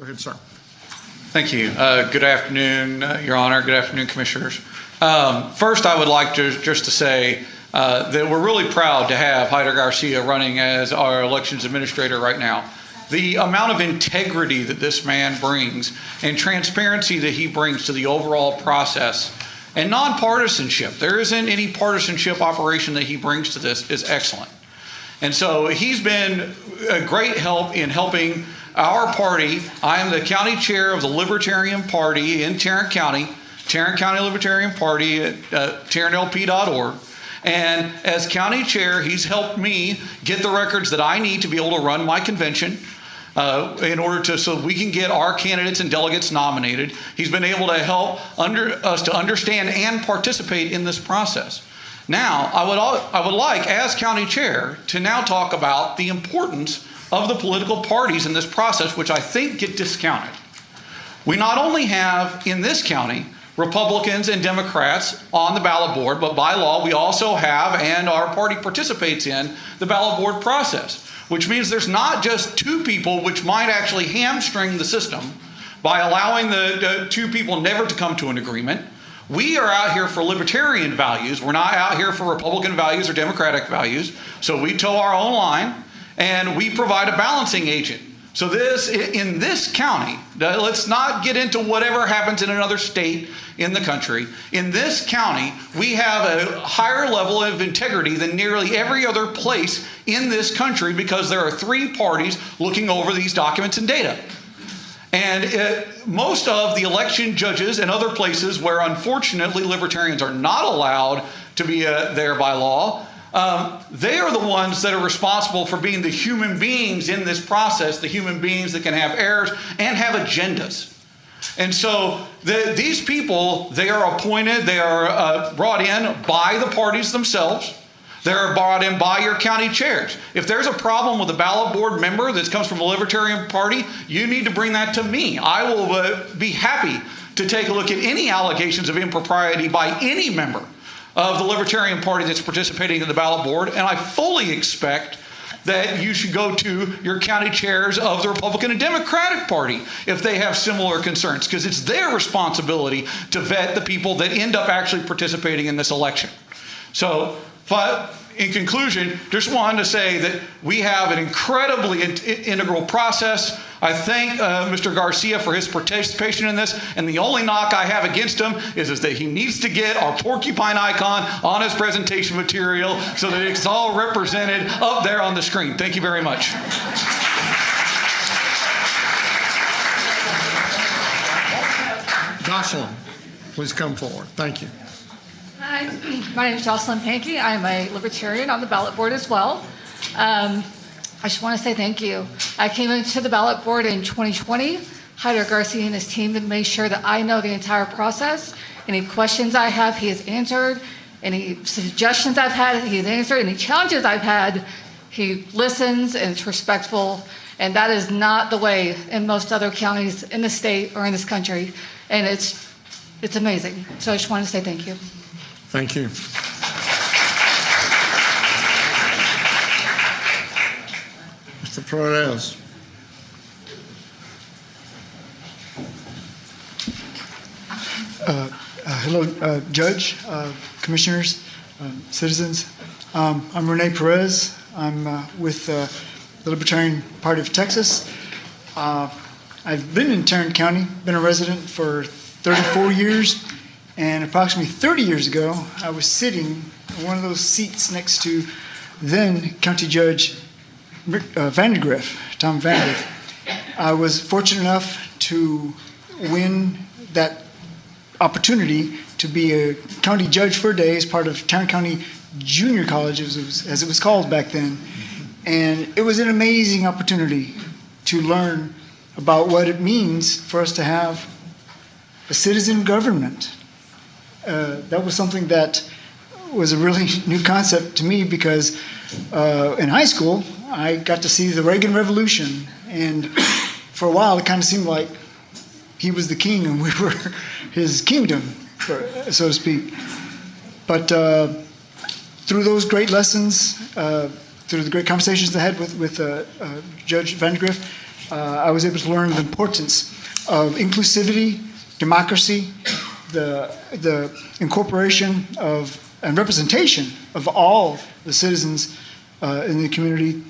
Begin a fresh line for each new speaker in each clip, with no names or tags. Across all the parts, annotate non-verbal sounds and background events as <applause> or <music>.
Go ahead, sir.
Thank you. Uh, Good afternoon, uh, Your Honor. Good afternoon, Commissioners. Um, First, I would like to, just to say uh, that we're really proud to have Heider Garcia running as our elections administrator right now. The amount of integrity that this man brings and transparency that he brings to the overall process and nonpartisanship, there isn't any partisanship operation that he brings to this, is excellent. And so he's been a great help in helping our party. I am the county chair of the Libertarian Party in Tarrant County, Tarrant County Libertarian Party at uh, tarrantlp.org. And as county chair, he's helped me get the records that I need to be able to run my convention. Uh, in order to so we can get our candidates and delegates nominated, he's been able to help under us to understand and participate in this process. Now, I would, I would like, as county chair, to now talk about the importance of the political parties in this process, which I think get discounted. We not only have in this county Republicans and Democrats on the ballot board, but by law, we also have, and our party participates in, the ballot board process, which means there's not just two people, which might actually hamstring the system by allowing the, the two people never to come to an agreement. We are out here for libertarian values. We're not out here for Republican values or Democratic values. So we toe our own line and we provide a balancing agent. So this in this county, let's not get into whatever happens in another state in the country. In this county, we have a higher level of integrity than nearly every other place in this country because there are three parties looking over these documents and data. And it, most of the election judges and other places where unfortunately libertarians are not allowed to be uh, there by law, um, they are the ones that are responsible for being the human beings in this process, the human beings that can have errors and have agendas. And so the, these people, they are appointed, they are uh, brought in by the parties themselves. They're brought in by your county chairs. If there's a problem with a ballot board member that comes from the Libertarian Party, you need to bring that to me. I will uh, be happy to take a look at any allegations of impropriety by any member of the Libertarian Party that's participating in the ballot board, and I fully expect that you should go to your county chairs of the Republican and Democratic Party if they have similar concerns, because it's their responsibility to vet the people that end up actually participating in this election. So, in conclusion, just wanted to say that we have an incredibly in- integral process. I thank uh, Mr. Garcia for his participation in this, and the only knock I have against him is, is that he needs to get our porcupine icon on his presentation material so that it's all represented up there on the screen. Thank you very much.
Jocelyn, please come forward. Thank you.
Hi, my name is Jocelyn Pankey. I'm a libertarian on the ballot board as well. Um, I just want to say thank you. I came into the ballot board in 2020. Heider Garcia and his team have made sure that I know the entire process. Any questions I have, he has answered. Any suggestions I've had, he has answered. Any challenges I've had, he listens and is respectful. And that is not the way in most other counties in the state or in this country. And it's it's amazing. So I just want to say thank you.
Thank you. Mr. Perez.
Uh, hello, uh, Judge, uh, Commissioners, um, citizens. Um, I'm Rene Perez. I'm uh, with uh, the Libertarian Party of Texas. Uh, I've been in Tarrant County, been a resident for 34 years, and approximately 30 years ago, I was sitting in one of those seats next to then County Judge uh, Vandergriff, Tom Vandergriff. I was fortunate enough to win that opportunity to be a county judge for a day as part of Tarrant County Junior College, as it was, as it was called back then. And it was an amazing opportunity to learn about what it means for us to have a citizen government uh, that was something that was a really <laughs> new concept to me because uh, in high school I got to see the Reagan Revolution, and <coughs> for a while it kind of seemed like he was the king and <laughs> we were his kingdom, so to speak. But uh, through those great lessons, uh, through the great conversations I had with, with uh, Judge Vandergriff, I was able to learn the importance of inclusivity, democracy, the, the incorporation of and representation of all the citizens uh, in the community.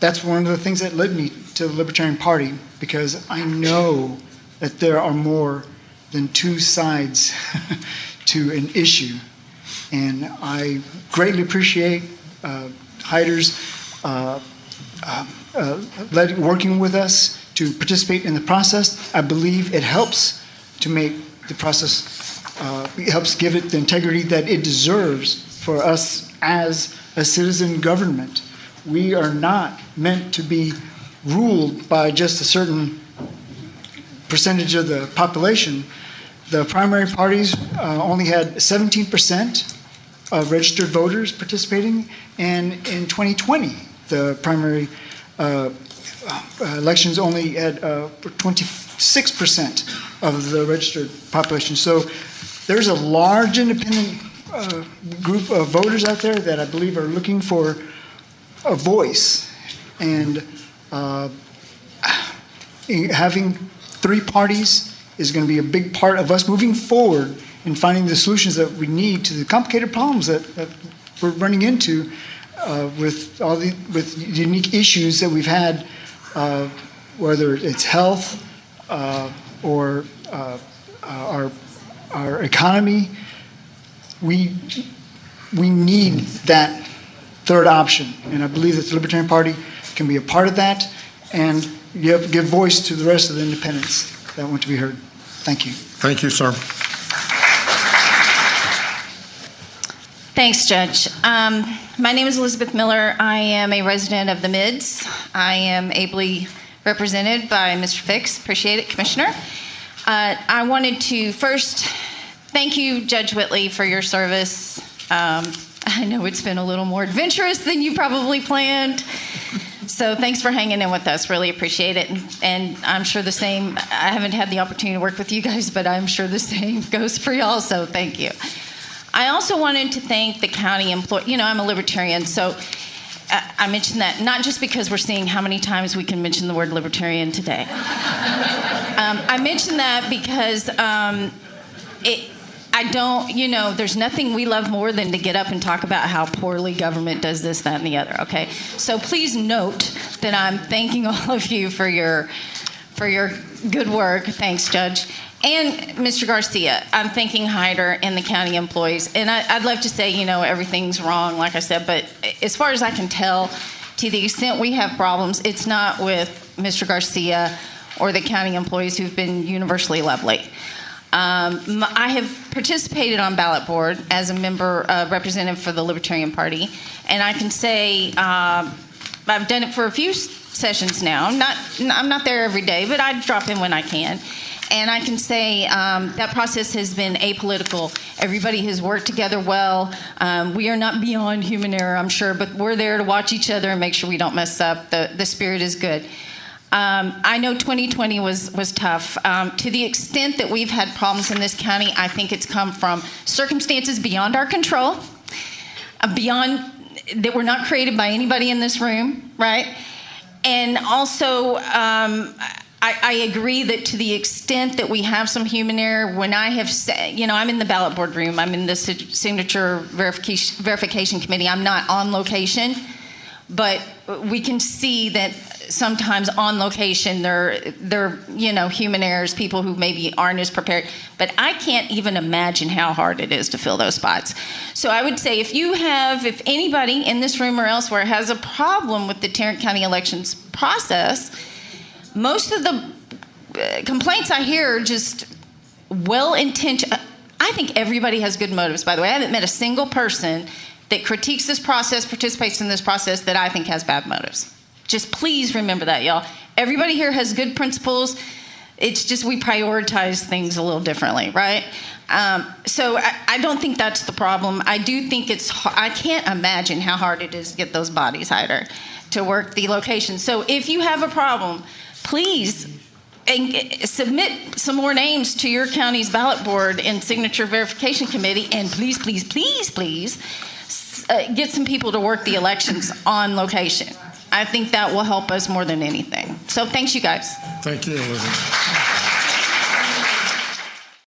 That's one of the things that led me to the Libertarian Party because I know that there are more than two sides <laughs> to an issue. And I greatly appreciate uh, Heider's uh, uh, uh, led, working with us to participate in the process. I believe it helps to make the process, uh, helps give it the integrity that it deserves for us as a citizen government. We are not meant to be ruled by just a certain percentage of the population. The primary parties uh, only had 17% of registered voters participating, and in 2020, the primary uh, uh, elections only had uh, 26% of the registered population. So there's a large independent uh, group of voters out there that I believe are looking for a voice. And uh, having three parties is going to be a big part of us moving forward in finding the solutions that we need to the complicated problems that, that we're running into uh, with all the with unique issues that we've had, uh, whether it's health or uh, our our economy. We we need that third option, and I believe that the Libertarian Party can be a part of that and give, give voice to the rest of the independents that want to be heard. Thank you.
Thank you, sir.
Thanks, Judge. Um, my name is Elizabeth Miller. I am a resident of the Mids. I am ably represented by Mr. Fickes. Appreciate it, Commissioner. Uh, I wanted to first thank you, Judge Whitley, for your service. Um, I know it's been a little more adventurous than you probably planned. So thanks for hanging in with us. Really appreciate it. And, and, I'm sure the same, I haven't had the opportunity to work with you guys, but I'm sure the same <laughs> goes for y'all. So thank you. I also wanted to thank the county employee. You know, I'm a libertarian, so I mentioned that not just because we're seeing how many times we can mention the word libertarian today. <laughs> um, I mentioned that because um, it, I don't, you know, there's nothing we love more than to get up and talk about how poorly government does this, that, and the other. Okay, so please note that I'm thanking <laughs> all of you for your for your good work. Thanks, Judge. And Mr. Garcia, I'm thanking Heider and the county employees. And I, would love to say, you know, everything's wrong, like I said, but as far as I can tell, to the extent we have problems, it's not with Mr. Garcia or the county employees who've been universally lovely. Um, I have participated on ballot board as a member uh, representative for the Libertarian Party, and I can say uh, I've done it for a few sessions now. Not, I'm not there every day, but I drop in when I can. And I can say um, that process has been apolitical. Everybody has worked together well. Um, we are not beyond human error, I'm sure, but we're there to watch each other and make sure we don't mess up. The, the spirit is good. Um, I know 2020 was was tough. Um, to the extent that we've had problems in this county, I think it's come from circumstances beyond our control, uh, beyond that were not created by anybody in this room, right? And also, um, I, I, agree that to the extent that we have some human error, when I have said, you know, I'm in the ballot board room, I'm in the signature verification, verification committee, I'm not on location, but we can see that sometimes on location there there you know human errors people who maybe aren't as prepared. But i can't even imagine how hard it is to fill those spots. So i would say if you have if anybody in this room or elsewhere has a problem with the tarrant county elections process most of the uh, complaints i hear are just well intentioned i think everybody has good motives by the way i haven't met a single person that critiques this process participates in this process that i think has bad motives just please remember that, y'all. Everybody here has good principles. It's just we prioritize things a little differently, right? Um, so I, I, don't think that's the problem. I do think it's. I can't imagine how hard it is to get those bodies hired to work the location. So if you have a problem, please submit some more names to your county's ballot board and signature verification committee, and please, please, please, please uh, get some people to work the elections on location. I think that will help us more than anything. So thanks, you guys.
Thank you, Elizabeth.